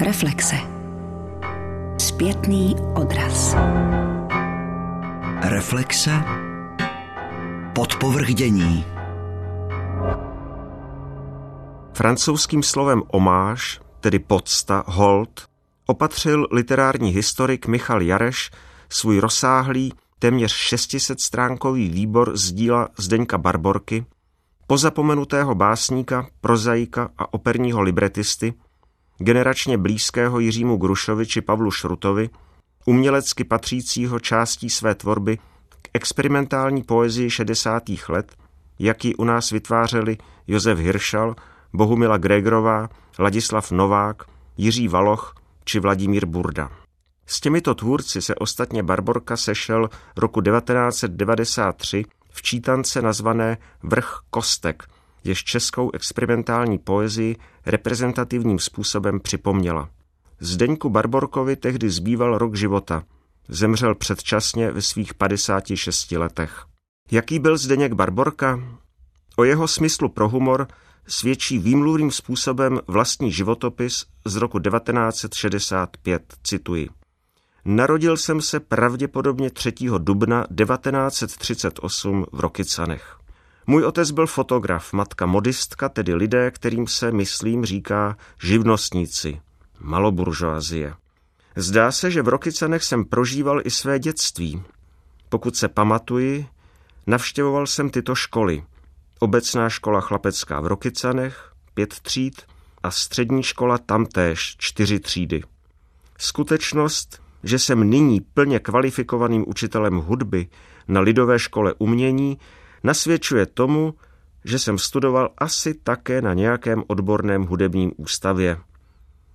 Reflexe. Zpětný odraz. Reflexe. Podpovrdění. Francouzským slovem omáž, tedy podsta, hold, opatřil literární historik Michal Jareš svůj rozsáhlý, téměř 600 stránkový výbor z díla Zdeňka Barborky, pozapomenutého básníka, prozaika a operního libretisty, generačně blízkého Jiřímu Grušovi či Pavlu Šrutovi, umělecky patřícího částí své tvorby k experimentální poezii 60. let, jaký u nás vytvářeli Josef Hiršal, Bohumila Gregorová, Ladislav Novák, Jiří Valoch či Vladimír Burda. S těmito tvůrci se ostatně Barborka sešel roku 1993 v čítance nazvané Vrch kostek, jež českou experimentální poezii reprezentativním způsobem připomněla. Zdeňku Barborkovi tehdy zbýval rok života. Zemřel předčasně ve svých 56 letech. Jaký byl Zdeněk Barborka? O jeho smyslu pro humor svědčí výmluvným způsobem vlastní životopis z roku 1965, cituji. Narodil jsem se pravděpodobně 3. dubna 1938 v Rokycanech. Můj otec byl fotograf, matka modistka, tedy lidé, kterým se, myslím, říká živnostníci, maloburžoazie. Zdá se, že v Rokycanech jsem prožíval i své dětství. Pokud se pamatuji, navštěvoval jsem tyto školy. Obecná škola chlapecká v Rokycanech, pět tříd, a střední škola tamtéž, čtyři třídy. Skutečnost, že jsem nyní plně kvalifikovaným učitelem hudby na Lidové škole umění, nasvědčuje tomu, že jsem studoval asi také na nějakém odborném hudebním ústavě.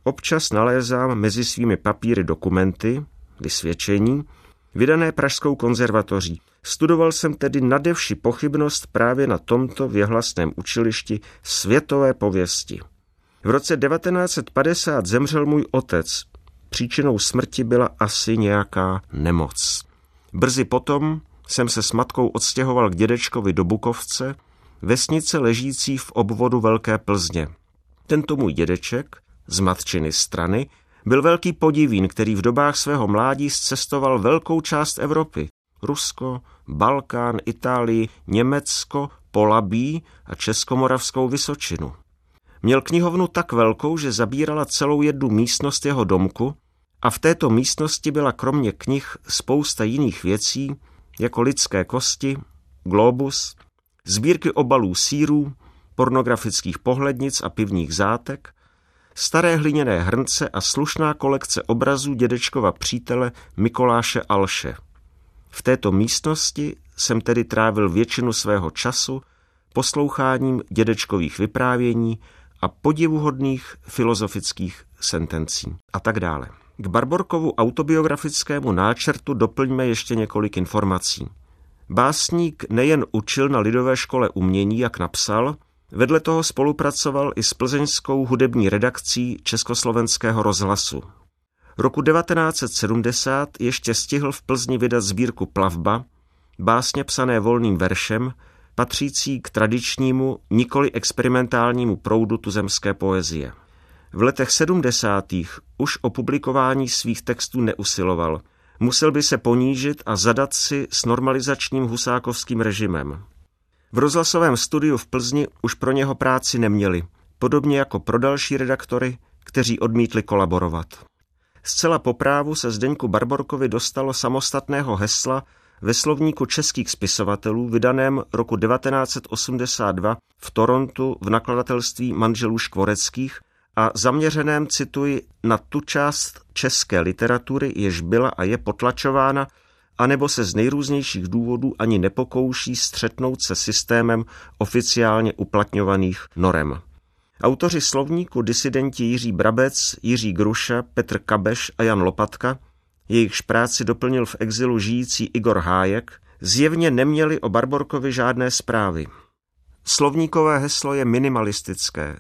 Občas nalézám mezi svými papíry dokumenty, vysvědčení, vydané Pražskou konzervatoří. Studoval jsem tedy nadevši pochybnost právě na tomto věhlasném učilišti světové pověsti. V roce 1950 zemřel můj otec. Příčinou smrti byla asi nějaká nemoc. Brzy potom jsem se s matkou odstěhoval k dědečkovi do Bukovce, vesnice ležící v obvodu Velké Plzně. Tento můj dědeček, z matčiny strany, byl velký podivín, který v dobách svého mládí zcestoval velkou část Evropy. Rusko, Balkán, Itálii, Německo, Polabí a Českomoravskou Vysočinu. Měl knihovnu tak velkou, že zabírala celou jednu místnost jeho domku a v této místnosti byla kromě knih spousta jiných věcí, jako lidské kosti, globus, sbírky obalů sírů, pornografických pohlednic a pivních zátek, staré hliněné hrnce a slušná kolekce obrazů dědečkova přítele Mikoláše Alše. V této místnosti jsem tedy trávil většinu svého času posloucháním dědečkových vyprávění a podivuhodných filozofických sentencí a tak dále. K Barborkovu autobiografickému náčrtu doplňme ještě několik informací. Básník nejen učil na Lidové škole umění, jak napsal, vedle toho spolupracoval i s plzeňskou hudební redakcí Československého rozhlasu. Roku 1970 ještě stihl v Plzni vydat sbírku Plavba, básně psané volným veršem, patřící k tradičnímu, nikoli experimentálnímu proudu tuzemské poezie. V letech 70. už o publikování svých textů neusiloval. Musel by se ponížit a zadat si s normalizačním husákovským režimem. V rozhlasovém studiu v Plzni už pro něho práci neměli, podobně jako pro další redaktory, kteří odmítli kolaborovat. Zcela po právu se Zdeňku Barborkovi dostalo samostatného hesla ve slovníku českých spisovatelů vydaném roku 1982 v Torontu v nakladatelství manželů Škvoreckých a zaměřeném, cituji, na tu část české literatury, jež byla a je potlačována, anebo se z nejrůznějších důvodů ani nepokouší střetnout se systémem oficiálně uplatňovaných norem. Autoři slovníku disidenti Jiří Brabec, Jiří Gruša, Petr Kabeš a Jan Lopatka, jejichž práci doplnil v exilu žijící Igor Hájek, zjevně neměli o Barborkovi žádné zprávy. Slovníkové heslo je minimalistické,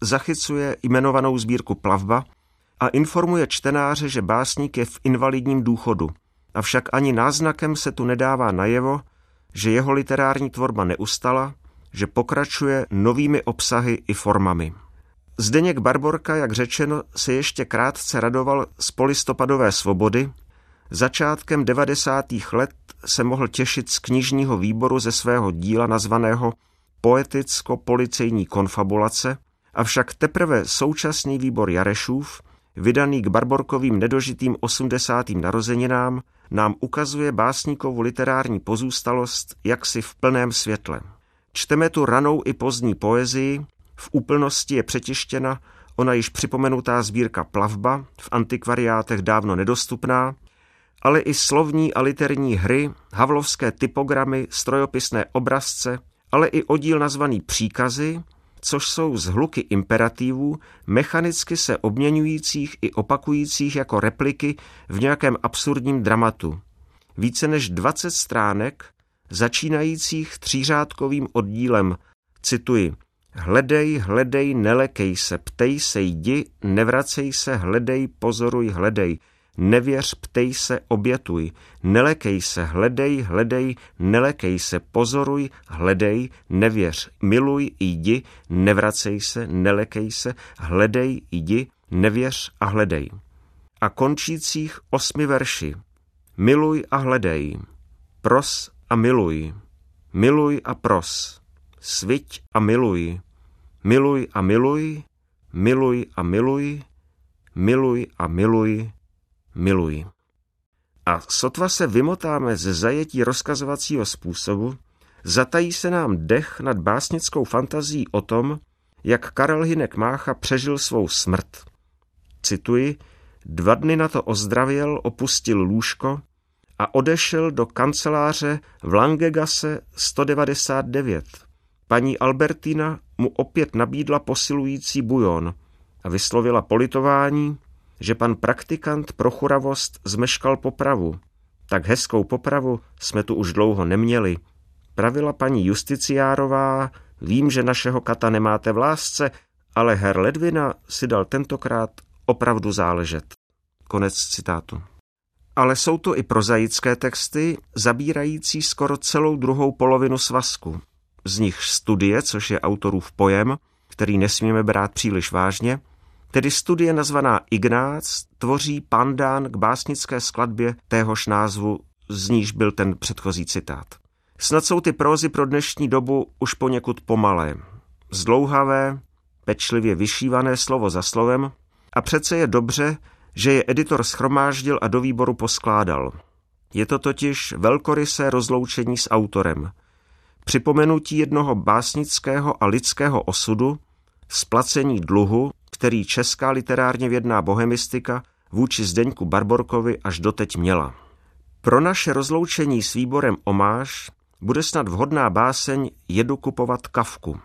zachycuje jmenovanou sbírku Plavba a informuje čtenáře, že básník je v invalidním důchodu. Avšak ani náznakem se tu nedává najevo, že jeho literární tvorba neustala, že pokračuje novými obsahy i formami. Zdeněk Barborka, jak řečeno, se ještě krátce radoval z polistopadové svobody. Začátkem 90. let se mohl těšit z knižního výboru ze svého díla nazvaného Poeticko-policejní konfabulace, avšak teprve současný výbor Jarešův, vydaný k Barborkovým nedožitým 80. narozeninám, nám ukazuje básníkovu literární pozůstalost jaksi v plném světle. Čteme tu ranou i pozdní poezii, v úplnosti je přetištěna ona již připomenutá sbírka Plavba, v antikvariátech dávno nedostupná, ale i slovní a literní hry, havlovské typogramy, strojopisné obrazce, ale i oddíl nazvaný Příkazy, což jsou zhluky imperativů, mechanicky se obměňujících i opakujících jako repliky v nějakém absurdním dramatu. Více než 20 stránek, začínajících třířádkovým oddílem, cituji, Hledej, hledej, nelekej se, ptej se, jdi, nevracej se, hledej, pozoruj, hledej, nevěř, ptej se, obětuj, nelekej se, hledej, hledej, nelekej se, pozoruj, hledej, nevěř, miluj, jdi, nevracej se, nelekej se, hledej, jdi, nevěř a hledej. A končících osmi verši. Miluj a hledej, pros a miluj, miluj a pros, sviť a miluj, miluj a miluj, miluj a miluj, miluj a miluj, miluji. A sotva se vymotáme ze zajetí rozkazovacího způsobu, zatají se nám dech nad básnickou fantazí o tom, jak Karel Hinek Mácha přežil svou smrt. Cituji, dva dny na to ozdravěl, opustil lůžko a odešel do kanceláře v Langegase 199. Paní Albertina mu opět nabídla posilující bujon a vyslovila politování, že pan praktikant pro churavost zmeškal popravu. Tak hezkou popravu jsme tu už dlouho neměli. Pravila paní Justiciárová, vím, že našeho kata nemáte v lásce, ale her Ledvina si dal tentokrát opravdu záležet. Konec citátu. Ale jsou to i prozaické texty, zabírající skoro celou druhou polovinu svazku. Z nich studie, což je autorův pojem, který nesmíme brát příliš vážně, Tedy studie nazvaná Ignác tvoří pandán k básnické skladbě téhož názvu, z níž byl ten předchozí citát. Snad jsou ty prózy pro dnešní dobu už poněkud pomalé, zdlouhavé, pečlivě vyšívané slovo za slovem a přece je dobře, že je editor schromáždil a do výboru poskládal. Je to totiž velkorysé rozloučení s autorem. Připomenutí jednoho básnického a lidského osudu, splacení dluhu který česká literárně vědná bohemistika vůči Zdeňku Barborkovi až doteď měla. Pro naše rozloučení s výborem Omáš bude snad vhodná báseň Jedu kupovat kavku.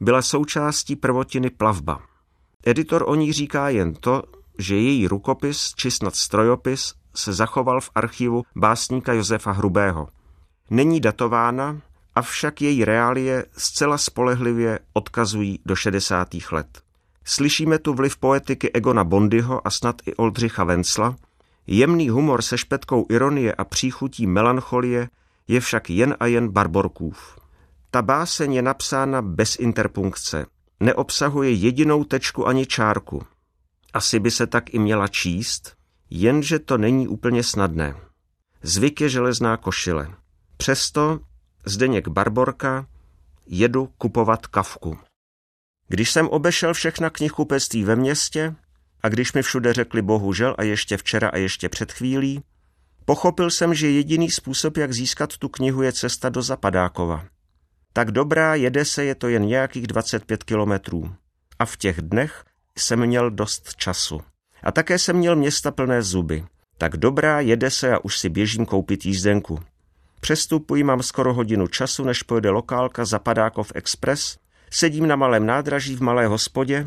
Byla součástí prvotiny plavba. Editor o ní říká jen to, že její rukopis či snad strojopis se zachoval v archivu básníka Josefa Hrubého. Není datována, avšak její reálie zcela spolehlivě odkazují do 60. let. Slyšíme tu vliv poetiky Egona Bondyho a snad i Oldřicha Vencla, jemný humor se špetkou ironie a příchutí melancholie je však jen a jen Barborkův. Ta báseň je napsána bez interpunkce, neobsahuje jedinou tečku ani čárku. Asi by se tak i měla číst, jenže to není úplně snadné. Zvyk je železná košile. Přesto Zdeněk Barborka jedu kupovat kavku. Když jsem obešel všechna knihkupectví ve městě a když mi všude řekli bohužel a ještě včera a ještě před chvílí, pochopil jsem, že jediný způsob, jak získat tu knihu, je cesta do Zapadákova. Tak dobrá, jede se, je to jen nějakých 25 kilometrů. A v těch dnech jsem měl dost času. A také jsem měl města plné zuby. Tak dobrá, jede se a už si běžím koupit jízdenku. Přestupuji, mám skoro hodinu času, než pojede lokálka Zapadákov Express Sedím na malém nádraží v malé hospodě,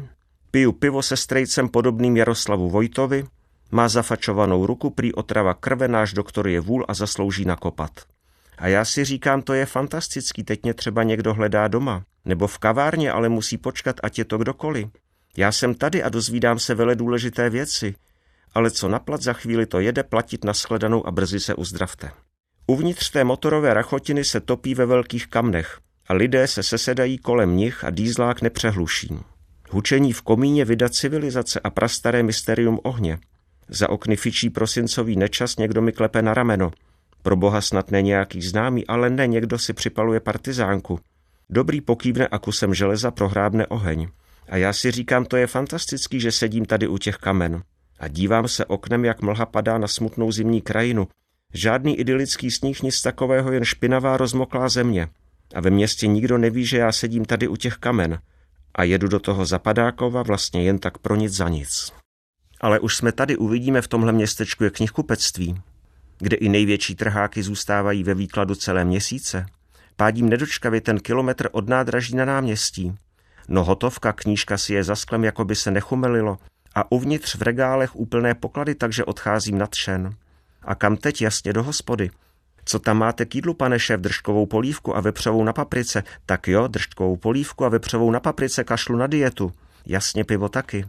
piju pivo se strejcem podobným Jaroslavu Vojtovi, má zafačovanou ruku, prý otrava krve, náš doktor je vůl a zaslouží nakopat. A já si říkám, to je fantastický, teď mě třeba někdo hledá doma, nebo v kavárně, ale musí počkat, ať je to kdokoliv. Já jsem tady a dozvídám se vele důležité věci, ale co naplat za chvíli to jede platit na shledanou a brzy se uzdravte. Uvnitř té motorové rachotiny se topí ve velkých kamnech a lidé se sesedají kolem nich a dýzlák nepřehluší. Hučení v komíně vydat civilizace a prastaré mysterium ohně. Za okny fičí prosincový nečas, někdo mi klepe na rameno. Pro boha snad ne nějaký známý, ale ne, někdo si připaluje partizánku. Dobrý pokývne a kusem železa prohrábne oheň. A já si říkám, to je fantastický, že sedím tady u těch kamen. A dívám se oknem, jak mlha padá na smutnou zimní krajinu. Žádný idylický sníh, nic takového, jen špinavá rozmoklá země. A ve městě nikdo neví, že já sedím tady u těch kamen. A jedu do toho Zapadákova vlastně jen tak pro nic za nic. Ale už jsme tady, uvidíme v tomhle městečku je knihkupectví, kde i největší trháky zůstávají ve výkladu celé měsíce. Pádím nedočkavě ten kilometr od nádraží na náměstí. No hotovka, knížka si je za sklem, jako by se nechumelilo a uvnitř v regálech úplné poklady, takže odcházím nadšen. A kam teď jasně do hospody? Co tam máte k jídlu, pane šéf, držkovou polívku a vepřovou na paprice? Tak jo, držkovou polívku a vepřovou na paprice, kašlu na dietu. Jasně pivo taky.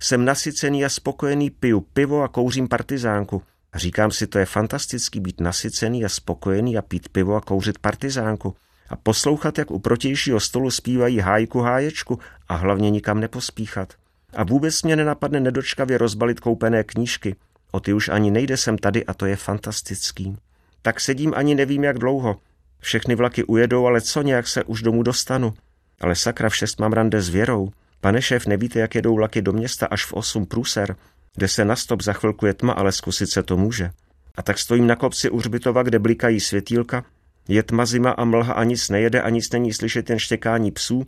Jsem nasycený a spokojený, piju pivo a kouřím partizánku. A říkám si, to je fantastický být nasycený a spokojený a pít pivo a kouřit partizánku. A poslouchat, jak u protějšího stolu zpívají hájku háječku a hlavně nikam nepospíchat. A vůbec mě nenapadne nedočkavě rozbalit koupené knížky. O ty už ani nejde sem tady a to je fantastický. Tak sedím ani nevím, jak dlouho. Všechny vlaky ujedou, ale co nějak se už domů dostanu. Ale sakra, v šest mám rande s Věrou. Pane šéf, nevíte, jak jedou vlaky do města až v osm průser, kde se na stop za chvilku je tma, ale zkusit se to může. A tak stojím na kopci u hřbitova, kde blikají světílka, je tma zima a mlha a nic nejede a nic není slyšet jen štěkání psů.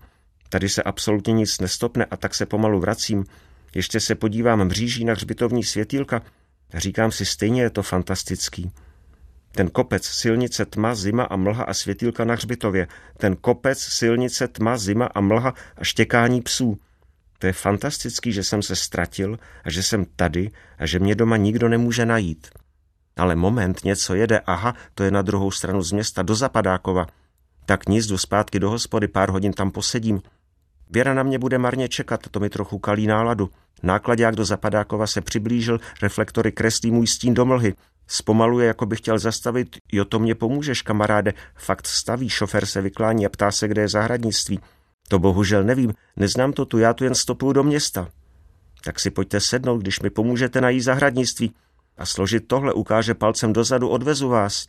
Tady se absolutně nic nestopne a tak se pomalu vracím. Ještě se podívám mříží na hřbitovní světílka říkám si, stejně je to fantastický. Ten kopec, silnice, tma, zima a mlha a světílka na hřbitově. Ten kopec, silnice, tma, zima a mlha a štěkání psů. To je fantastický, že jsem se ztratil a že jsem tady a že mě doma nikdo nemůže najít. Ale moment, něco jede, aha, to je na druhou stranu z města, do Zapadákova. Tak nic, jdu zpátky do hospody, pár hodin tam posedím. Věra na mě bude marně čekat, to mi trochu kalí náladu. Nákladák do Zapadákova se přiblížil, reflektory kreslí můj stín do mlhy. Zpomaluje, jako by chtěl zastavit. Jo, to mě pomůžeš, kamaráde. Fakt staví, šofér se vyklání a ptá se, kde je zahradnictví. To bohužel nevím, neznám to tu, já tu jen stopuju do města. Tak si pojďte sednout, když mi pomůžete najít zahradnictví. A složit tohle ukáže palcem dozadu, odvezu vás.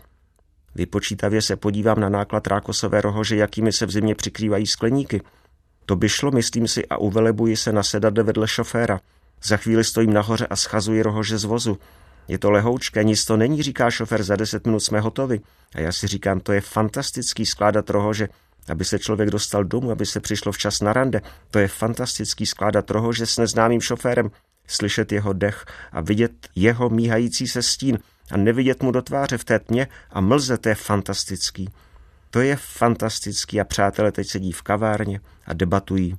Vypočítavě se podívám na náklad rákosové rohože, jakými se v zimě přikrývají skleníky. To by šlo, myslím si, a uvelebuji se na sedadle vedle šoféra. Za chvíli stojím nahoře a schazuji rohože z vozu. Je to lehoučké, nic to není, říká šofér, za deset minut jsme hotovi. A já si říkám, to je fantastický skládat rohože, aby se člověk dostal domů, aby se přišlo včas na rande. To je fantastický skládat rohože s neznámým šoférem, slyšet jeho dech a vidět jeho míhající se stín a nevidět mu do tváře v té tmě a mlze, to je fantastický. To je fantastický a přátelé teď sedí v kavárně a debatují.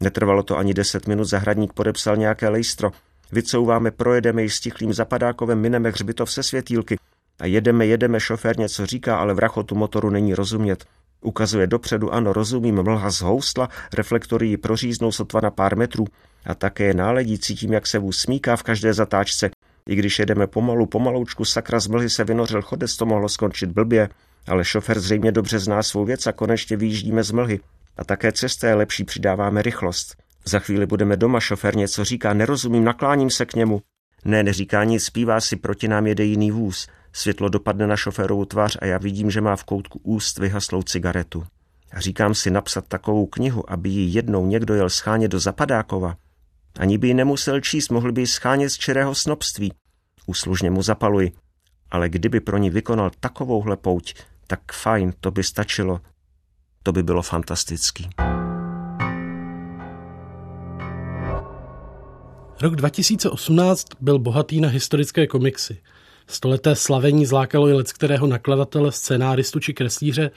Netrvalo to ani deset minut, zahradník podepsal nějaké lejstro. Vycouváme, projedeme ji stichlým zapadákovem, mineme hřbitov se světýlky a jedeme, jedeme, šofér něco říká, ale v rachotu motoru není rozumět. Ukazuje dopředu, ano, rozumím, mlha zhoustla, reflektory ji proříznou sotva na pár metrů a také náledí cítím, jak se vůz smíká v každé zatáčce. I když jedeme pomalu, pomaloučku, sakra z mlhy se vynořil chodec, to mohlo skončit blbě, ale šofer zřejmě dobře zná svou věc a konečně vyjíždíme z mlhy. A také cesta je lepší, přidáváme rychlost. Za chvíli budeme doma, šofer něco říká, nerozumím, nakláním se k němu. Ne, neříká nic, zpívá si, proti nám jede jiný vůz. Světlo dopadne na šoférovu tvář a já vidím, že má v koutku úst vyhaslou cigaretu. A říkám si napsat takovou knihu, aby ji jednou někdo jel schánět do Zapadákova. Ani by ji nemusel číst, mohl by ji schánět z čirého snobství. Úslužně mu zapaluji. Ale kdyby pro ní vykonal takovouhle pouť, tak fajn, to by stačilo. To by bylo fantastický. Rok 2018 byl bohatý na historické komiksy. Stoleté slavení zlákalo i let kterého nakladatele, scénáristu či kreslíře,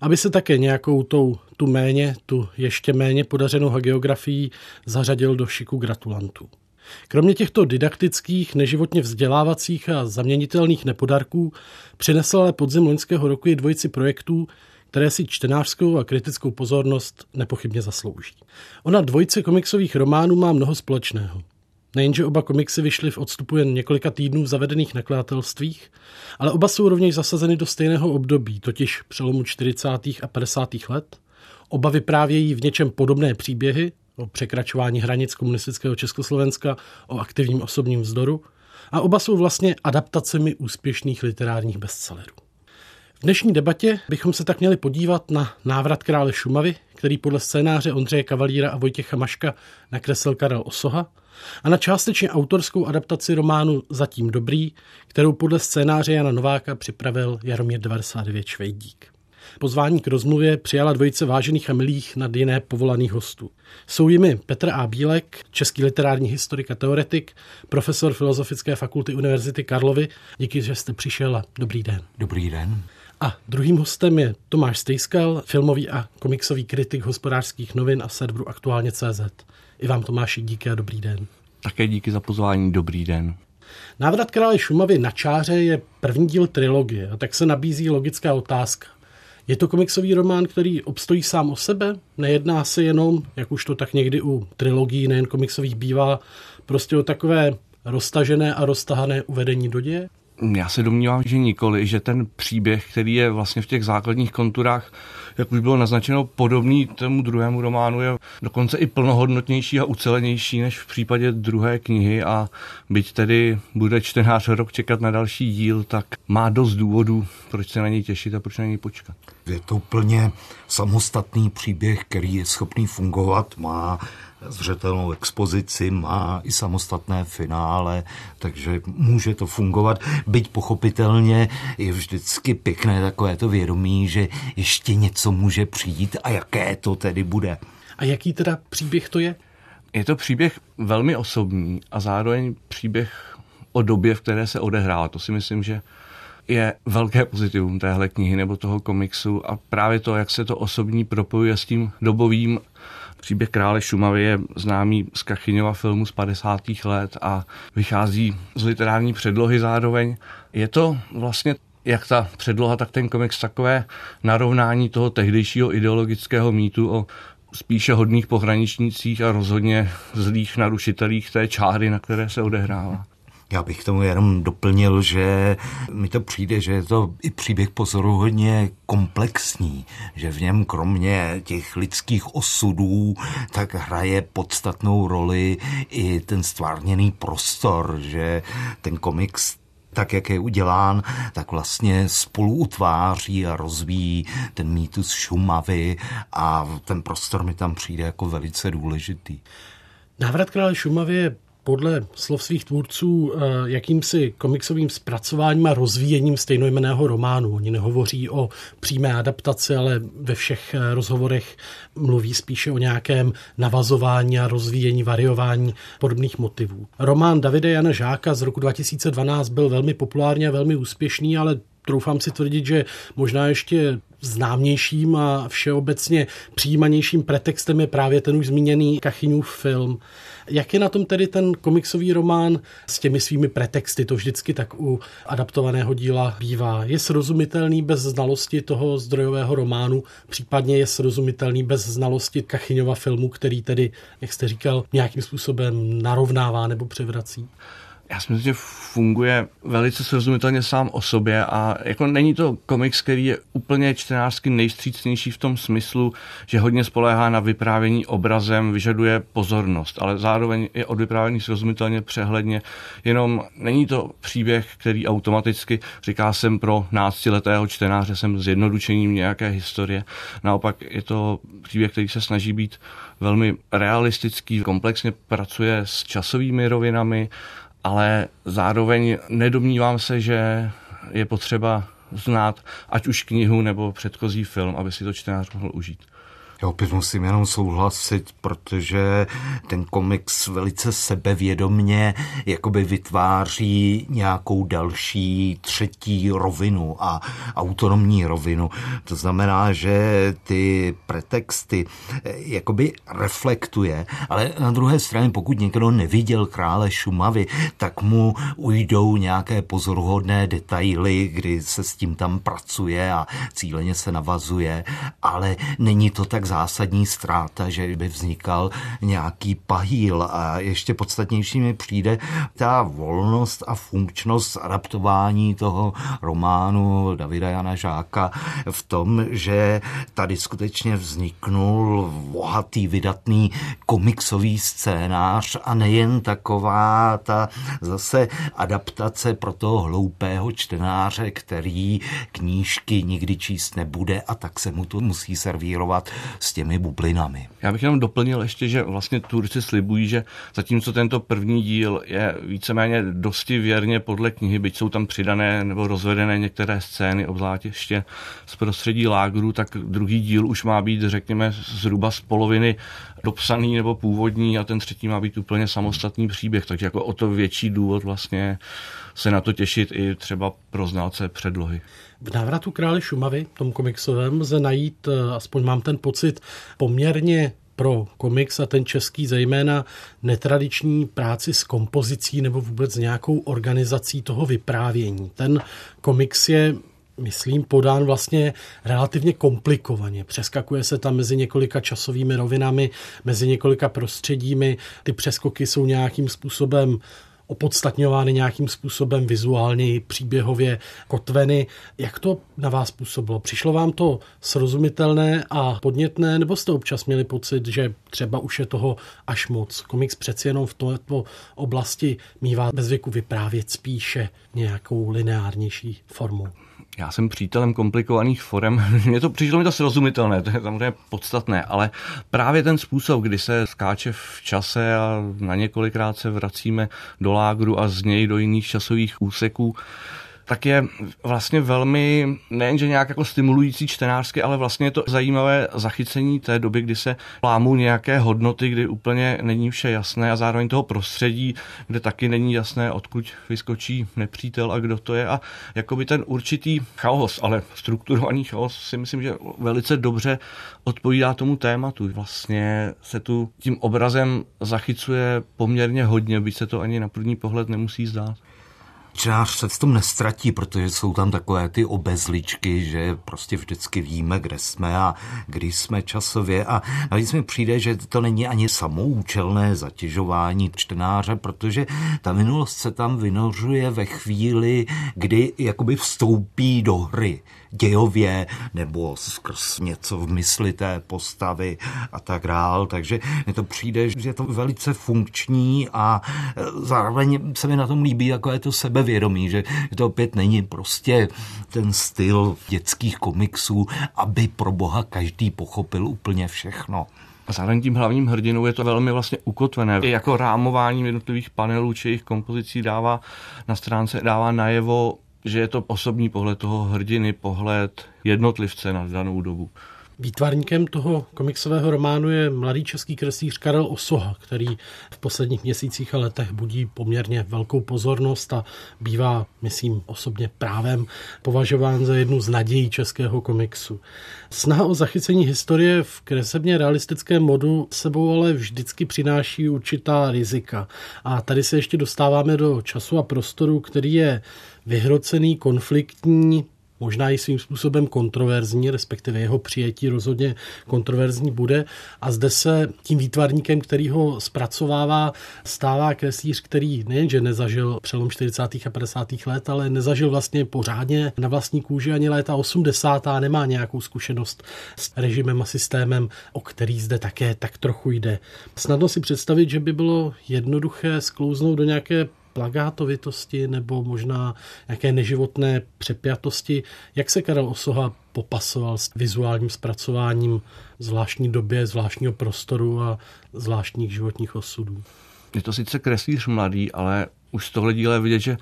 aby se také nějakou tou, tu méně, tu ještě méně podařenou hagiografií zařadil do šiku gratulantů. Kromě těchto didaktických, neživotně vzdělávacích a zaměnitelných nepodarků přinesl ale podzim loňského roku i dvojici projektů, které si čtenářskou a kritickou pozornost nepochybně zaslouží. Ona dvojice komiksových románů má mnoho společného. Nejenže oba komiksy vyšly v odstupu jen několika týdnů v zavedených nakladatelstvích, ale oba jsou rovněž zasazeny do stejného období, totiž přelomu 40. a 50. let. Oba vyprávějí v něčem podobné příběhy, o překračování hranic komunistického Československa, o aktivním osobním vzdoru a oba jsou vlastně adaptacemi úspěšných literárních bestsellerů. V dnešní debatě bychom se tak měli podívat na návrat krále Šumavy, který podle scénáře Ondřeje Kavalíra a Vojtěcha Maška nakreslil Karel Osoha, a na částečně autorskou adaptaci románu Zatím dobrý, kterou podle scénáře Jana Nováka připravil Jaromír 99 Švejdík. Pozvání k rozmluvě přijala dvojice vážených a milých nad jiné povolaných hostů. Jsou jimi Petr A. Bílek, český literární historik a teoretik, profesor Filozofické fakulty Univerzity Karlovy. Díky, že jste přišel a dobrý den. Dobrý den. A druhým hostem je Tomáš Stejskal, filmový a komiksový kritik hospodářských novin a serveru Aktuálně CZ. I vám Tomáši díky a dobrý den. Také díky za pozvání, dobrý den. Návrat krále Šumavy na čáře je první díl trilogie a tak se nabízí logická otázka. Je to komiksový román, který obstojí sám o sebe? Nejedná se jenom, jak už to tak někdy u trilogií nejen komiksových bývá, prostě o takové roztažené a roztahané uvedení do děje? Já se domnívám, že nikoli, že ten příběh, který je vlastně v těch základních konturách, jak už bylo naznačeno, podobný tomu druhému románu, je dokonce i plnohodnotnější a ucelenější než v případě druhé knihy a byť tedy bude čtenář rok čekat na další díl, tak má dost důvodů, proč se na něj těšit a proč na něj počkat. Je to úplně samostatný příběh, který je schopný fungovat, má zřetelnou expozici, má i samostatné finále, takže může to fungovat. Byť pochopitelně je vždycky pěkné takové to vědomí, že ještě něco může přijít a jaké to tedy bude. A jaký teda příběh to je? Je to příběh velmi osobní a zároveň příběh o době, v které se odehrál. To si myslím, že je velké pozitivum téhle knihy nebo toho komiksu a právě to, jak se to osobní propojuje s tím dobovým Příběh krále Šumavy je známý z Kachyňova filmu z 50. let a vychází z literární předlohy zároveň. Je to vlastně jak ta předloha, tak ten komiks takové narovnání toho tehdejšího ideologického mýtu o spíše hodných pohraničnících a rozhodně zlých narušitelích té čáry, na které se odehrává. Já bych tomu jenom doplnil, že mi to přijde, že je to i příběh pozoruhodně komplexní, že v něm kromě těch lidských osudů tak hraje podstatnou roli i ten stvárněný prostor, že ten komiks tak, jak je udělán, tak vlastně spolu utváří a rozvíjí ten mýtus Šumavy a ten prostor mi tam přijde jako velice důležitý. Návrat krále Šumavy je podle slov svých tvůrců eh, jakýmsi komiksovým zpracováním a rozvíjením stejnojmeného románu. Oni nehovoří o přímé adaptaci, ale ve všech eh, rozhovorech mluví spíše o nějakém navazování a rozvíjení, variování podobných motivů. Román Davide Jana Žáka z roku 2012 byl velmi populární a velmi úspěšný, ale troufám si tvrdit, že možná ještě známějším a všeobecně přijímanějším pretextem je právě ten už zmíněný Kachyňův film. Jak je na tom tedy ten komiksový román s těmi svými pretexty? To vždycky tak u adaptovaného díla bývá. Je srozumitelný bez znalosti toho zdrojového románu, případně je srozumitelný bez znalosti Kachyňova filmu, který tedy, jak jste říkal, nějakým způsobem narovnává nebo převrací? Já si myslím, že funguje velice srozumitelně sám o sobě a jako není to komiks, který je úplně čtenářsky nejstřícnější v tom smyslu, že hodně spoléhá na vyprávění obrazem, vyžaduje pozornost, ale zároveň je od vyprávění srozumitelně přehledně, jenom není to příběh, který automaticky říká jsem pro náctiletého čtenáře, jsem zjednodušením nějaké historie. Naopak je to příběh, který se snaží být velmi realistický, komplexně pracuje s časovými rovinami, ale zároveň nedomnívám se, že je potřeba znát ať už knihu nebo předchozí film, aby si to čtenář mohl užít. Já opět musím jenom souhlasit, protože ten komiks velice sebevědomně jakoby vytváří nějakou další třetí rovinu a autonomní rovinu. To znamená, že ty pretexty eh, jakoby reflektuje, ale na druhé straně, pokud někdo neviděl krále Šumavy, tak mu ujdou nějaké pozoruhodné detaily, kdy se s tím tam pracuje a cíleně se navazuje, ale není to tak tak zásadní ztráta, že by vznikal nějaký pahýl. A ještě podstatnější mi přijde ta volnost a funkčnost adaptování toho románu Davida Jana Žáka v tom, že tady skutečně vzniknul bohatý, vydatný komiksový scénář a nejen taková ta zase adaptace pro toho hloupého čtenáře, který knížky nikdy číst nebude a tak se mu to musí servírovat s těmi bublinami. Já bych jenom doplnil ještě, že vlastně Turci slibují, že zatímco tento první díl je víceméně dosti věrně podle knihy, byť jsou tam přidané nebo rozvedené některé scény, obzvlášť ještě z prostředí lágru, tak druhý díl už má být, řekněme, zhruba z poloviny dopsaný nebo původní a ten třetí má být úplně samostatný příběh, takže jako o to větší důvod vlastně se na to těšit i třeba pro znalce předlohy. V návratu krále Šumavy, tom komiksovém, lze najít, eh, aspoň mám ten pocit, poměrně pro komiks a ten český zejména netradiční práci s kompozicí nebo vůbec nějakou organizací toho vyprávění. Ten komiks je myslím, podán vlastně relativně komplikovaně. Přeskakuje se tam mezi několika časovými rovinami, mezi několika prostředími. Ty přeskoky jsou nějakým způsobem opodstatňovány nějakým způsobem vizuálně, příběhově kotveny. Jak to na vás působilo? Přišlo vám to srozumitelné a podnětné, nebo jste občas měli pocit, že třeba už je toho až moc? Komiks přeci jenom v této oblasti mývá bez věku vyprávět spíše nějakou lineárnější formu. Já jsem přítelem komplikovaných forem. Mně to přišlo mi to srozumitelné, to je samozřejmě podstatné, ale právě ten způsob, kdy se skáče v čase a na několikrát se vracíme do lágru a z něj do jiných časových úseků, tak je vlastně velmi, nejenže nějak jako stimulující čtenářsky, ale vlastně je to zajímavé zachycení té doby, kdy se plámou nějaké hodnoty, kdy úplně není vše jasné a zároveň toho prostředí, kde taky není jasné, odkud vyskočí nepřítel a kdo to je a jakoby ten určitý chaos, ale strukturovaný chaos si myslím, že velice dobře odpovídá tomu tématu. Vlastně se tu tím obrazem zachycuje poměrně hodně, byť se to ani na první pohled nemusí zdát čtenář se v tom nestratí, protože jsou tam takové ty obezličky, že prostě vždycky víme, kde jsme a kdy jsme časově. A navíc mi přijde, že to není ani samoučelné zatěžování čtenáře, protože ta minulost se tam vynořuje ve chvíli, kdy jakoby vstoupí do hry dějově nebo skrz něco v mysli té postavy a tak dál. Takže mi to přijde, že je to velice funkční a zároveň se mi na tom líbí, jako je to sebevědomí, že to opět není prostě ten styl dětských komiksů, aby pro boha každý pochopil úplně všechno. A zároveň tím hlavním hrdinou je to velmi vlastně ukotvené. I jako rámování jednotlivých panelů či jejich kompozicí dává na stránce dává najevo že je to osobní pohled toho hrdiny, pohled jednotlivce na danou dobu. Výtvarníkem toho komiksového románu je mladý český kreslíř Karel Osoha, který v posledních měsících a letech budí poměrně velkou pozornost a bývá, myslím, osobně právem považován za jednu z nadějí českého komiksu. Snaha o zachycení historie v kresebně realistickém modu sebou ale vždycky přináší určitá rizika. A tady se ještě dostáváme do času a prostoru, který je vyhrocený, konfliktní, možná i svým způsobem kontroverzní, respektive jeho přijetí rozhodně kontroverzní bude. A zde se tím výtvarníkem, který ho zpracovává, stává kreslíř, který nejenže nezažil přelom 40. a 50. let, ale nezažil vlastně pořádně na vlastní kůži ani léta 80. a nemá nějakou zkušenost s režimem a systémem, o který zde také tak trochu jde. Snadno si představit, že by bylo jednoduché sklouznout do nějaké plagátovitosti nebo možná nějaké neživotné přepjatosti. Jak se Karel Osoha popasoval s vizuálním zpracováním zvláštní době, zvláštního prostoru a zvláštních životních osudů? Je to sice kreslíř mladý, ale už z tohle díle vidět, že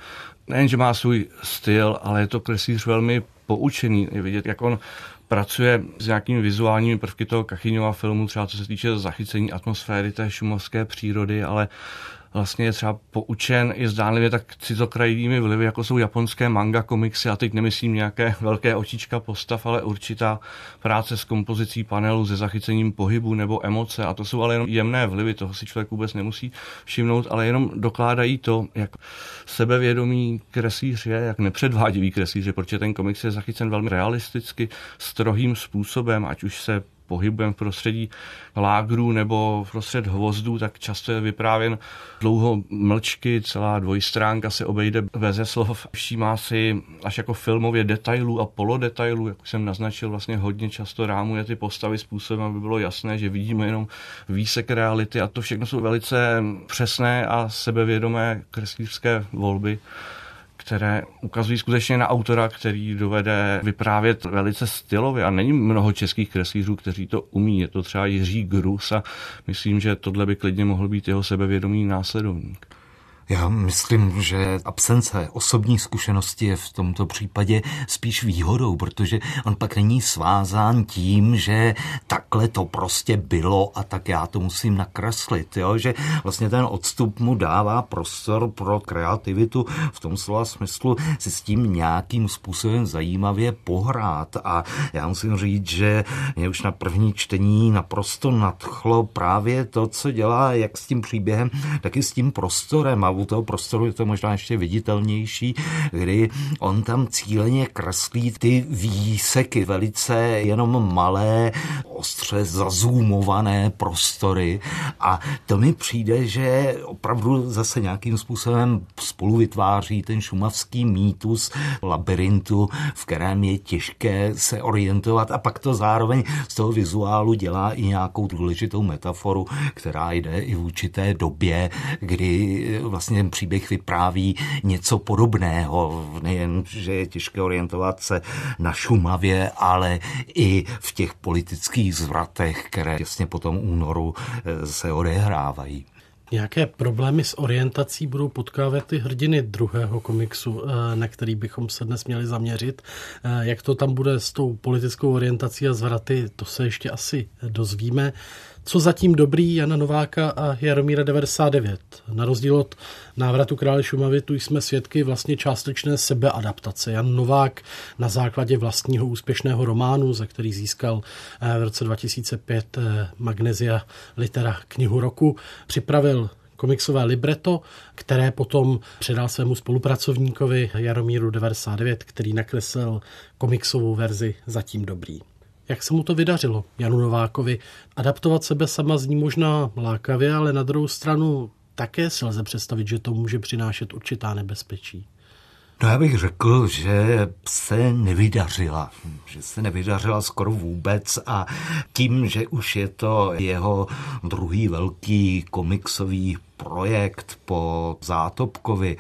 nejen, že má svůj styl, ale je to kreslíř velmi poučený. Je vidět, jak on pracuje s nějakými vizuálními prvky toho Kachyňova filmu, třeba co se týče zachycení atmosféry té šumovské přírody, ale vlastně je třeba poučen i zdánlivě tak cizokrajivými vlivy, jako jsou japonské manga komiksy, a teď nemyslím nějaké velké očička postav, ale určitá práce s kompozicí panelu, se zachycením pohybu nebo emoce. A to jsou ale jenom jemné vlivy, toho si člověk vůbec nemusí všimnout, ale jenom dokládají to, jak sebevědomý kreslíř je, jak nepředvádivý kreslíř je, protože ten komiks je zachycen velmi realisticky, strohým způsobem, ať už se pohybujeme v prostředí lágrů nebo v prostřed hvozdů, tak často je vyprávěn dlouho mlčky, celá dvojstránka se obejde bez slov. Všímá si až jako filmově detailů a polodetailů, jak jsem naznačil, vlastně hodně často rámuje ty postavy způsobem, aby bylo jasné, že vidíme jenom výsek reality a to všechno jsou velice přesné a sebevědomé kreslířské volby které ukazují skutečně na autora, který dovede vyprávět velice stylově. A není mnoho českých kreslířů, kteří to umí. Je to třeba Jiří Grus a myslím, že tohle by klidně mohl být jeho sebevědomý následovník. Já myslím, že absence osobní zkušenosti je v tomto případě spíš výhodou, protože on pak není svázán tím, že takhle to prostě bylo a tak já to musím nakreslit, jo? že vlastně ten odstup mu dává prostor pro kreativitu v tom slova smyslu si s tím nějakým způsobem zajímavě pohrát a já musím říct, že mě už na první čtení naprosto nadchlo právě to, co dělá jak s tím příběhem, tak i s tím prostorem a u toho prostoru je to možná ještě viditelnější, kdy on tam cíleně kreslí ty výseky, velice jenom malé, ostře zazumované prostory. A to mi přijde, že opravdu zase nějakým způsobem spolu vytváří ten šumavský mýtus labirintu, v kterém je těžké se orientovat. A pak to zároveň z toho vizuálu dělá i nějakou důležitou metaforu, která jde i v určité době, kdy vlastně vlastně ten příběh vypráví něco podobného. Nejen, že je těžké orientovat se na Šumavě, ale i v těch politických zvratech, které těsně po tom únoru eh, se odehrávají. Jaké problémy s orientací budou potkávat ty hrdiny druhého komiksu, eh, na který bychom se dnes měli zaměřit? Eh, jak to tam bude s tou politickou orientací a zvraty, to se ještě asi dozvíme co zatím dobrý Jana Nováka a Jaromíra 99. Na rozdíl od návratu krále Šumavy tu jsme svědky vlastně částečné sebeadaptace. Jan Novák na základě vlastního úspěšného románu, za který získal eh, v roce 2005 eh, Magnesia Litera knihu roku, připravil komiksové libreto, které potom předal svému spolupracovníkovi Jaromíru 99, který nakreslil komiksovou verzi Zatím dobrý jak se mu to vydařilo, Janu Novákovi. Adaptovat sebe sama zní možná lákavě, ale na druhou stranu také se lze představit, že to může přinášet určitá nebezpečí. No já bych řekl, že se nevydařila, že se nevydařila skoro vůbec a tím, že už je to jeho druhý velký komiksový projekt po Zátopkovi,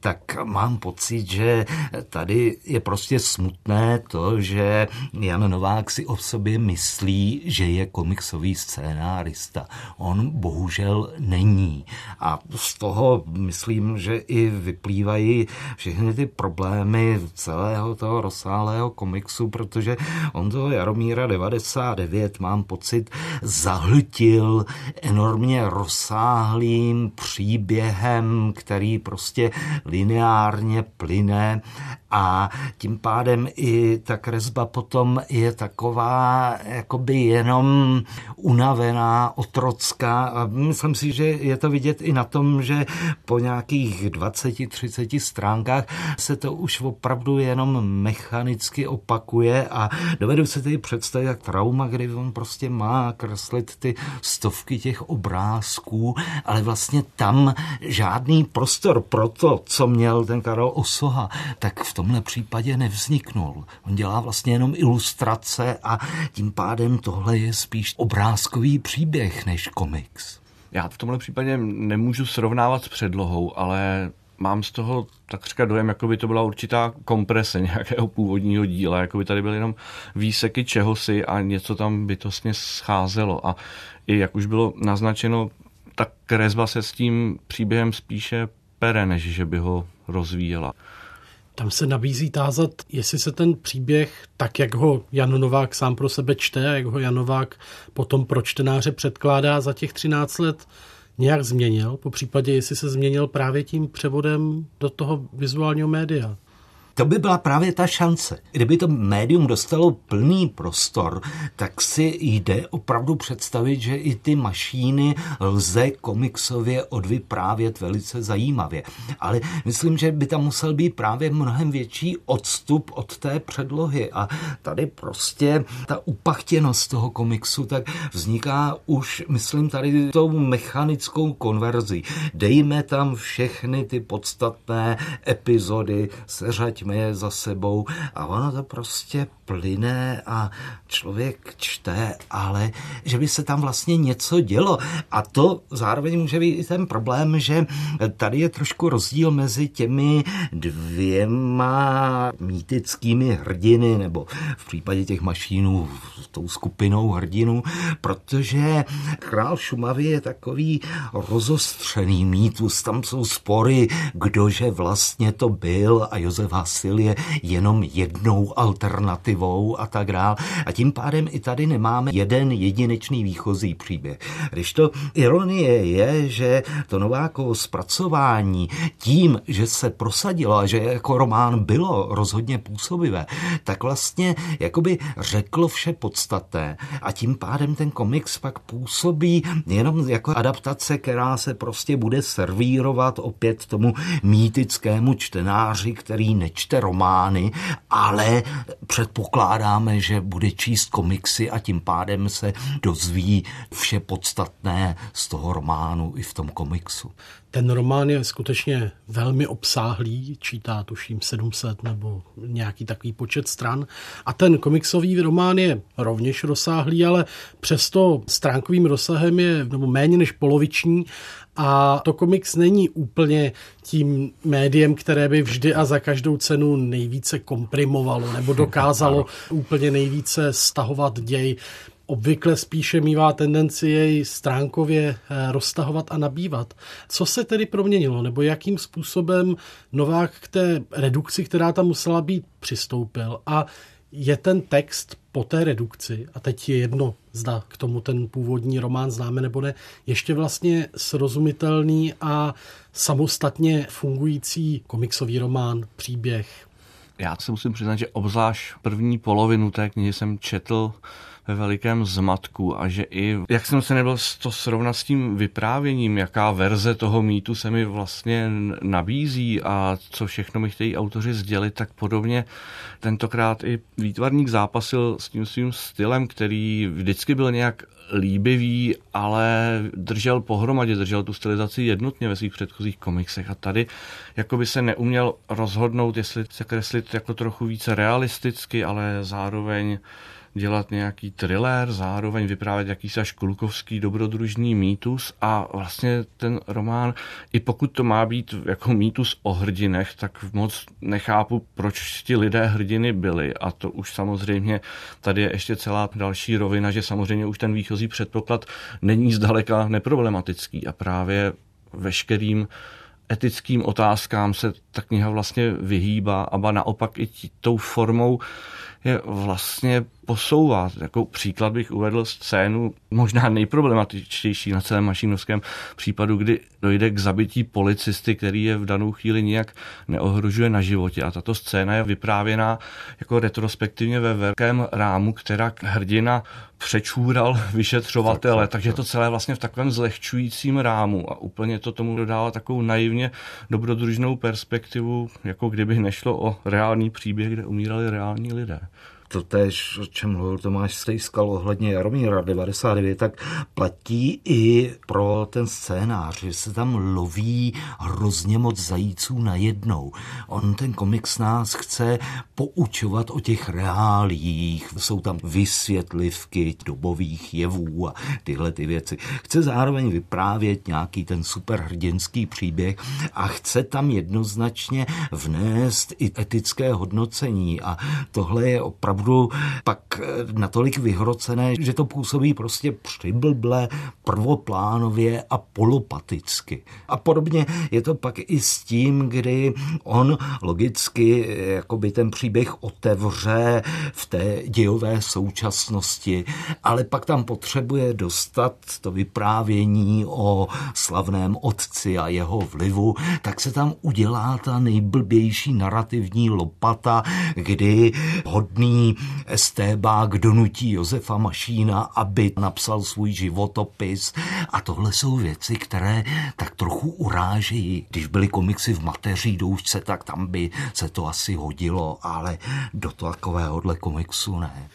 tak mám pocit, že tady je prostě smutné to, že Jan Novák si o sobě myslí, že je komiksový scénárista. On bohužel není. A z toho myslím, že i vyplývají všechny ty problémy celého toho rozsáhlého komiksu, protože on toho Jaromíra 99, mám pocit, zahltil enormně rozsáhlým příběhem, který prostě lineárně plyne. A tím pádem i ta kresba potom je taková jakoby jenom unavená, otrocká. A myslím si, že je to vidět i na tom, že po nějakých 20-30 stránkách se to už opravdu jenom mechanicky opakuje a dovedu se tedy představit, jak trauma, kdy on prostě má kreslit ty stovky těch obrázků, ale vlastně tam žádný prostor pro to, co měl ten Karel Osoha, tak v tomhle případě nevzniknul. On dělá vlastně jenom ilustrace a tím pádem tohle je spíš obrázkový příběh než komiks. Já v tomhle případě nemůžu srovnávat s předlohou, ale mám z toho takřka dojem, jako by to byla určitá komprese nějakého původního díla, jako by tady byly jenom výseky čehosi a něco tam bytostně scházelo. A i jak už bylo naznačeno, ta kresba se s tím příběhem spíše pere, než že by ho rozvíjela. Tam se nabízí tázat, jestli se ten příběh, tak jak ho Jan Novák sám pro sebe čte a jak ho Jan Novák potom pro čtenáře předkládá za těch 13 let, nějak změnil, po případě jestli se změnil právě tím převodem do toho vizuálního média. To by byla právě ta šance. Kdyby to médium dostalo plný prostor, tak si jde opravdu představit, že i ty mašíny lze komiksově odvyprávět velice zajímavě. Ale myslím, že by tam musel být právě mnohem větší odstup od té předlohy. A tady prostě ta upachtěnost toho komiksu tak vzniká už, myslím, tady tou mechanickou konverzí. Dejme tam všechny ty podstatné epizody, seřaďme je za sebou a ono to prostě plyne a člověk čte, ale že by se tam vlastně něco dělo. A to zároveň může být i ten problém, že tady je trošku rozdíl mezi těmi dvěma mýtickými hrdiny, nebo v případě těch mašínů tou skupinou hrdinů, protože král Šumavy je takový rozostřený mýtus, tam jsou spory, kdože vlastně to byl a Josef Hasil je jenom jednou alternativou a tak dál. A tím pádem i tady nemáme jeden jedinečný výchozí příběh. Když to ironie je, že to Novákovo zpracování tím, že se prosadilo a že jako román bylo rozhodně působivé, tak vlastně jakoby řeklo vše podstatné a tím pádem ten komiks pak působí jenom jako adaptace, která se prostě bude servírovat opět tomu mýtickému čtenáři, který nečte romány, ale předpokládáme, že bude číst komiksy a tím pádem se dozví vše podstatné z toho románu i v tom komiksu. Ten román je skutečně velmi obsáhlý, čítá tuším 700 nebo nějaký takový počet stran. A ten komiksový román je rovněž rozsáhlý, ale přesto stránkovým rozsahem je nebo méně než poloviční a to komiks není úplně tím médiem, které by vždy a za každou cenu nejvíce komprimovalo nebo dokázalo úplně nejvíce stahovat děj. Obvykle spíše mývá tendenci jej stránkově eh, roztahovat a nabývat. Co se tedy proměnilo, nebo jakým způsobem Novák k té redukci, která tam musela být, přistoupil? A je ten text po té redukci, a teď je jedno, zda k tomu ten původní román známe nebo ne, ještě vlastně srozumitelný a samostatně fungující komiksový román, příběh. Já se musím přiznat, že obzvlášť první polovinu té knihy jsem četl ve velikém zmatku a že i, jak jsem se nebyl to srovnat s tím vyprávěním, jaká verze toho mýtu se mi vlastně nabízí a co všechno mi chtějí autoři sdělit, tak podobně. Tentokrát i výtvarník zápasil s tím svým stylem, který vždycky byl nějak líbivý, ale držel pohromadě, držel tu stylizaci jednotně ve svých předchozích komiksech. A tady jako by se neuměl rozhodnout, jestli se kreslit jako trochu více realisticky, ale zároveň dělat nějaký thriller, zároveň vyprávět jakýsi až kulkovský dobrodružný mýtus a vlastně ten román, i pokud to má být jako mýtus o hrdinech, tak moc nechápu, proč ti lidé hrdiny byli. A to už samozřejmě tady je ještě celá další rovina, že samozřejmě už ten výchozí předpoklad není zdaleka neproblematický. A právě veškerým etickým otázkám se ta kniha vlastně vyhýbá, a naopak i tí, tou formou je vlastně posouvá. Jako příklad bych uvedl scénu možná nejproblematičtější na celém mašinovském případu, kdy dojde k zabití policisty, který je v danou chvíli nijak neohrožuje na životě. A tato scéna je vyprávěná jako retrospektivně ve velkém rámu, která hrdina přečůral vyšetřovatele, takže to celé vlastně v takovém zlehčujícím rámu a úplně to tomu dodává takovou naivně dobrodružnou perspektivu, jako kdyby nešlo o reálný příběh, kde umírali reální lidé to tež, o čem mluvil Tomáš Stejskal ohledně Jaromíra 99, tak platí i pro ten scénář, že se tam loví hrozně moc zajíců najednou. On ten komiks nás chce poučovat o těch reálích, jsou tam vysvětlivky dobových jevů a tyhle ty věci. Chce zároveň vyprávět nějaký ten superhrdinský příběh a chce tam jednoznačně vnést i etické hodnocení a tohle je opravdu opravdu pak natolik vyhrocené, že to působí prostě přiblble, prvoplánově a polopaticky. A podobně je to pak i s tím, kdy on logicky jakoby ten příběh otevře v té dějové současnosti, ale pak tam potřebuje dostat to vyprávění o slavném otci a jeho vlivu, tak se tam udělá ta nejblbější narrativní lopata, kdy hodný estébák donutí Josefa Mašína, aby napsal svůj životopis. A tohle jsou věci, které tak trochu urážejí. Když byly komiksy v mateří doušce, tak tam by se to asi hodilo, ale do takovéhohle komiksu ne.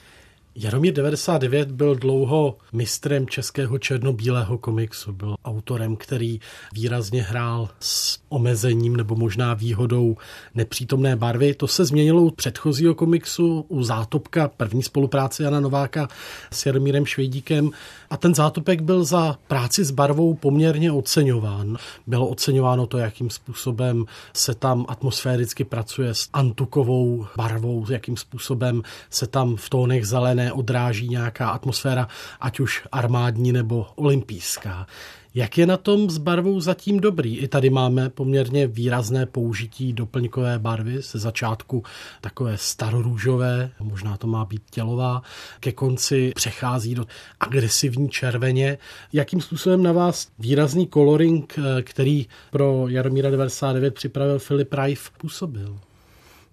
Jaromír 99 byl dlouho mistrem českého černobílého komiksu. Byl autorem, který výrazně hrál s omezením nebo možná výhodou nepřítomné barvy. To se změnilo u předchozího komiksu, u Zátopka, první spolupráce Jana Nováka s Jaromírem Švejdíkem. A ten Zátopek byl za práci s barvou poměrně oceňován. Bylo oceňováno to, jakým způsobem se tam atmosféricky pracuje s antukovou barvou, jakým způsobem se tam v tónech zelené odráží nějaká atmosféra, ať už armádní nebo olympijská. Jak je na tom s barvou zatím dobrý? I tady máme poměrně výrazné použití doplňkové barvy ze začátku takové starorůžové, možná to má být tělová, ke konci přechází do agresivní červeně. Jakým způsobem na vás výrazný coloring, který pro Jaromíra 99 připravil Filip Reif, působil?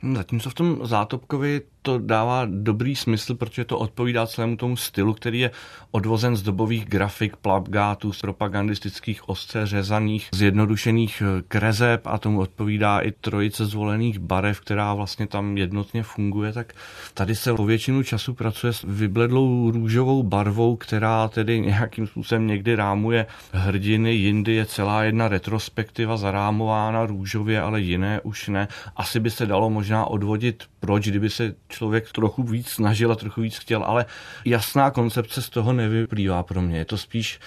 Zatímco v tom Zátopkovi to dává dobrý smysl, protože to odpovídá celému tomu stylu, který je odvozen z dobových grafik, plakátů, z propagandistických ostře řezaných, zjednodušených eh, krezeb a tomu odpovídá i trojice zvolených barev, která vlastně tam jednotně funguje, tak tady se po většinu času pracuje s vybledlou růžovou barvou, která tedy nějakým způsobem někdy rámuje hrdiny, jindy je celá jedna retrospektiva zarámována růžově, ale jiné už ne. Asi by se dalo možná odvodit, proč, kdyby se člověk trochu víc snažil a trochu víc chtěl, ale jasná koncepce z toho nevyplývá pro mě. Je to spíš,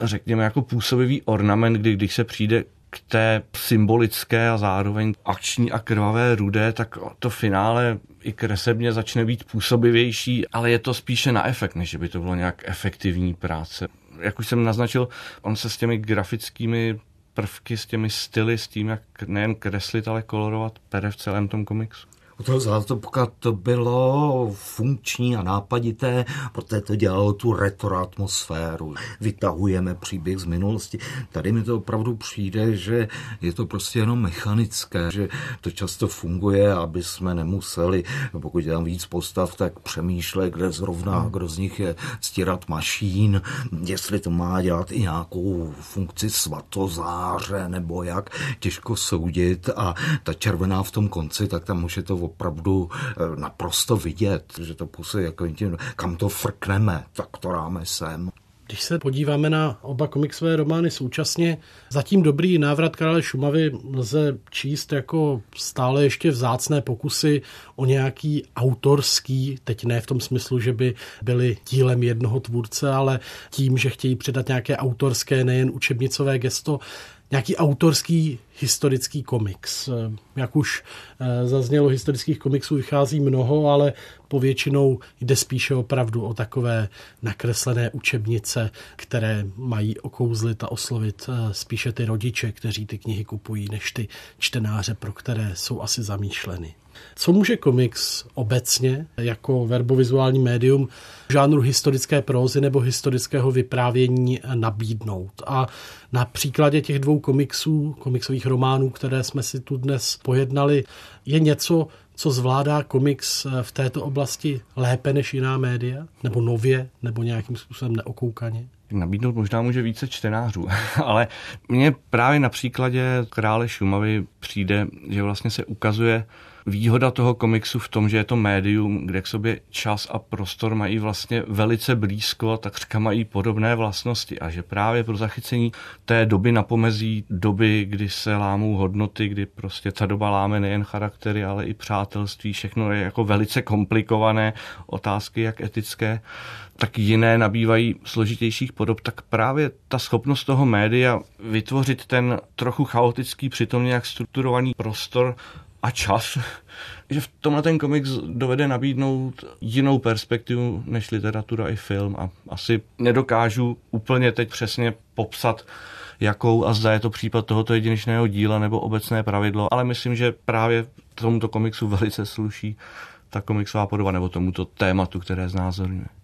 řekněme, jako působivý ornament, kdy když se přijde k té symbolické a zároveň akční a krvavé rudé, tak to finále i kresebně začne být působivější, ale je to spíše na efekt, než by to bylo nějak efektivní práce. Jak už jsem naznačil, on se s těmi grafickými prvky, s těmi styly, s tím, jak nejen kreslit, ale kolorovat pere v celém tom komiksu. U toho Zátopka to bylo funkční a nápadité, protože to dělalo tu retro atmosféru. Vytahujeme příběh z minulosti. Tady mi to opravdu přijde, že je to prostě jenom mechanické, že to často funguje, aby jsme nemuseli, pokud je tam víc postav, tak přemýšlet, kde zrovna, kdo z nich je stírat mašín, jestli to má dělat i nějakou funkci svatozáře nebo jak, těžko soudit a ta červená v tom konci, tak tam už je to opravdu eh, naprosto vidět, že to působí jako tím, kam to frkneme, tak to dáme sem. Když se podíváme na oba komiksové romány současně, zatím dobrý návrat krále Šumavy lze číst jako stále ještě vzácné pokusy o nějaký autorský, teď ne v tom smyslu, že by byly dílem jednoho tvůrce, ale tím, že chtějí předat nějaké autorské, nejen učebnicové gesto, nějaký autorský historický komiks. Jak už eh, zaznělo, historických komiksů vychází mnoho, ale povětšinou jde spíše opravdu o takové nakreslené učebnice, které mají okouzlit a oslovit eh, spíše ty rodiče, kteří ty knihy kupují, než ty čtenáře, pro které jsou asi zamýšleny. Co může komiks obecně jako verbovizuální médium žánru historické prózy nebo historického vyprávění nabídnout? A na příkladě těch dvou komiksů, komiksových románů, které jsme si tu dnes pojednali, je něco, co zvládá komiks v této oblasti lépe než jiná média? Nebo nově? Nebo nějakým způsobem neokoukaně? Nabídnout možná může více čtenářů, ale mně právě na příkladě Krále Šumavy přijde, že vlastně se ukazuje, výhoda toho komiksu v tom, že je to médium, kde k sobě čas a prostor mají vlastně velice blízko, takřka mají podobné vlastnosti. A že právě pro zachycení té doby na pomezí doby, kdy se lámou hodnoty, kdy prostě ta doba láme nejen charaktery, ale i přátelství, všechno je jako velice komplikované, otázky jak etické, tak jiné nabývají složitějších podob, tak právě ta schopnost toho média vytvořit ten trochu chaotický, přitom nějak strukturovaný prostor a čas, že v tomhle ten komiks dovede nabídnout jinou perspektivu než literatura i film a asi nedokážu úplně teď přesně popsat, jakou a zda je to případ tohoto jedinečného díla nebo obecné pravidlo, ale myslím, že právě tomuto komiksu velice sluší ta komiksová podoba nebo tomuto tématu, které znázorňuje.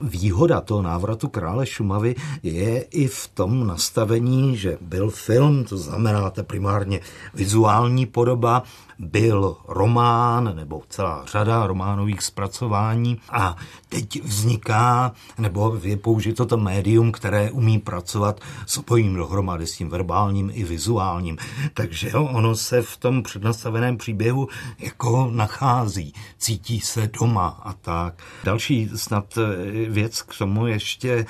Výhoda toho návratu krále Šumavy je i v tom nastavení, že byl film, to znamená ta primárně vizuální podoba, byl román nebo celá řada románových zpracování a teď vzniká, nebo je použito to médium, které umí pracovat s obojím dohromady, s tím verbálním i vizuálním. Takže ono se v tom přednastaveném příběhu jako nachází, cítí se doma a tak. Další snad věc k tomu ještě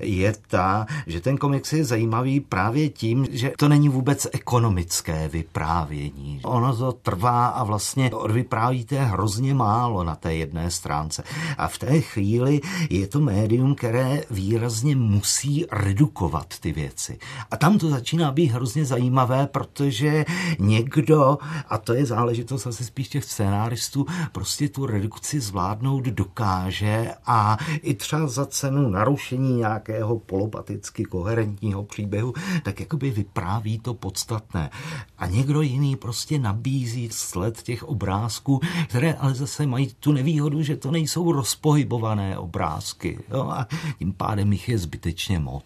je ta, že ten komiks je zajímavý právě tím, že to není vůbec ekonomické vyprávění. Ono to trvá a vlastně odvyprávíte hrozně málo na té jedné stránce. A v té chvíli je to médium, které výrazně musí redukovat ty věci. A tam to začíná být hrozně zajímavé, protože někdo, a to je záležitost asi spíš těch scénáristů, prostě tu redukci zvládnout dokáže a i třeba za cenu narušení nějakého polopaticky koherentního příběhu, tak jakoby vypráví to podstatné. A někdo jiný prostě nabízí sled těch obrázků, které ale zase mají tu nevýhodu, že to nejsou rozpohybované obrázky. Jo? A tím pádem jich je zbytečně moc.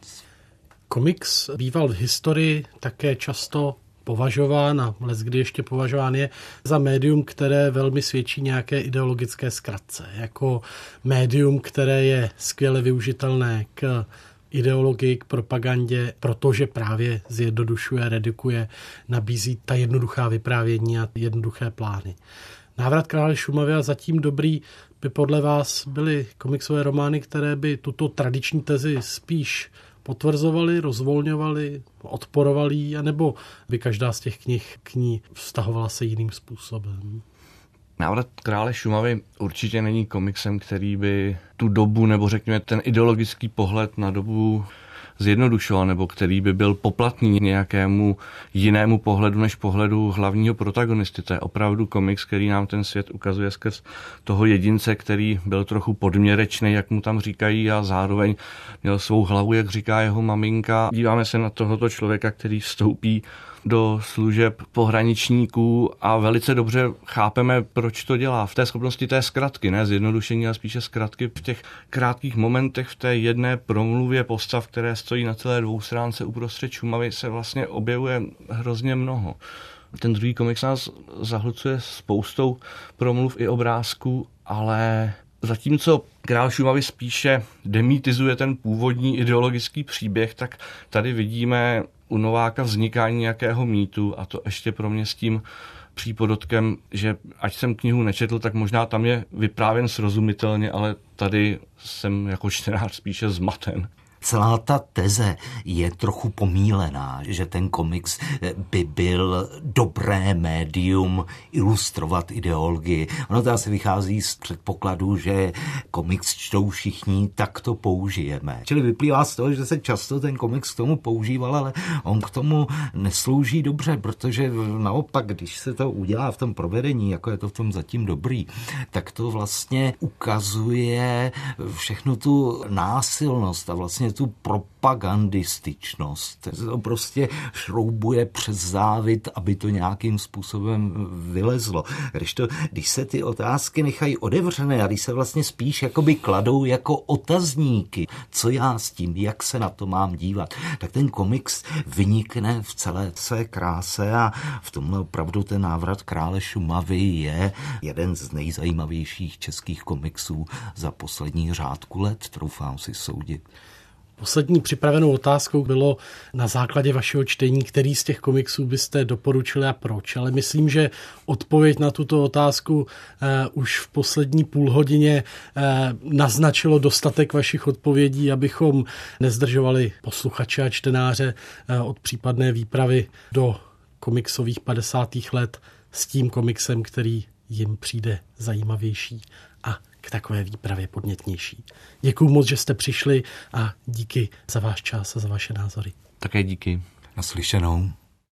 Komiks býval v historii také často považován a les kdy ještě považován je za médium, které velmi svědčí nějaké ideologické zkratce. Jako médium, které je skvěle využitelné k ideologii, k propagandě, protože právě zjednodušuje, redukuje, nabízí ta jednoduchá vyprávění a jednoduché plány. Návrat krále Šumavy a zatím dobrý by podle vás byly komiksové romány, které by tuto tradiční tezi spíš potvrzovali, rozvolňovali, odporovali, anebo by každá z těch knih k ní vztahovala se jiným způsobem? Návrat krále Šumavy určitě není komiksem, který by tu dobu, nebo řekněme ten ideologický pohled na dobu zjednodušoval, nebo který by byl poplatný nějakému jinému pohledu než pohledu hlavního protagonisty. To je opravdu komiks, který nám ten svět ukazuje skrz toho jedince, který byl trochu podměrečný, jak mu tam říkají, a zároveň měl svou hlavu, jak říká jeho maminka. Díváme se na tohoto člověka, který vstoupí do služeb pohraničníků a velice dobře chápeme, proč to dělá. V té schopnosti té zkratky, ne zjednodušení, ale spíše zkratky v těch krátkých momentech v té jedné promluvě postav, které stojí na celé dvou stránce uprostřed Šumavy, se vlastně objevuje hrozně mnoho. Ten druhý komiks nás zahlcuje spoustou promluv i obrázků, ale Zatímco král Šumavy spíše demitizuje ten původní ideologický příběh, tak tady vidíme u Nováka vznikání nějakého mýtu a to ještě pro mě s tím přípodotkem, že ať jsem knihu nečetl, tak možná tam je vyprávěn srozumitelně, ale tady jsem jako čtenář spíše zmaten celá ta teze je trochu pomílená, že ten komiks by byl dobré médium ilustrovat ideologii. Ono to asi vychází z předpokladu, že komiks čtou všichni, tak to použijeme. Čili vyplývá z toho, že se často ten komiks k tomu používal, ale on k tomu neslouží dobře, protože naopak, když se to udělá v tom provedení, jako je to v tom zatím dobrý, tak to vlastně ukazuje všechnu tu násilnost a vlastně tu propagandističnost. To prostě šroubuje přes závit, aby to nějakým způsobem vylezlo. Když, to, když se ty otázky nechají otevřené a když se vlastně spíš jakoby kladou jako otazníky, co já s tím, jak se na to mám dívat, tak ten komiks vynikne v celé své kráse a v tomhle opravdu ten návrat krále Šumavy je jeden z nejzajímavějších českých komiksů za poslední řádku let, troufám si soudit. Poslední připravenou otázkou bylo na základě vašeho čtení, který z těch komiksů byste doporučili a proč. Ale myslím, že odpověď na tuto otázku eh, už v poslední půl hodině eh, naznačilo dostatek vašich odpovědí, abychom nezdržovali posluchače a čtenáře eh, od případné výpravy do komiksových 50. let s tím komiksem, který jim přijde zajímavější k takové výpravě podnětnější. Děkuji moc, že jste přišli a díky za váš čas a za vaše názory. Také díky. Naslyšenou.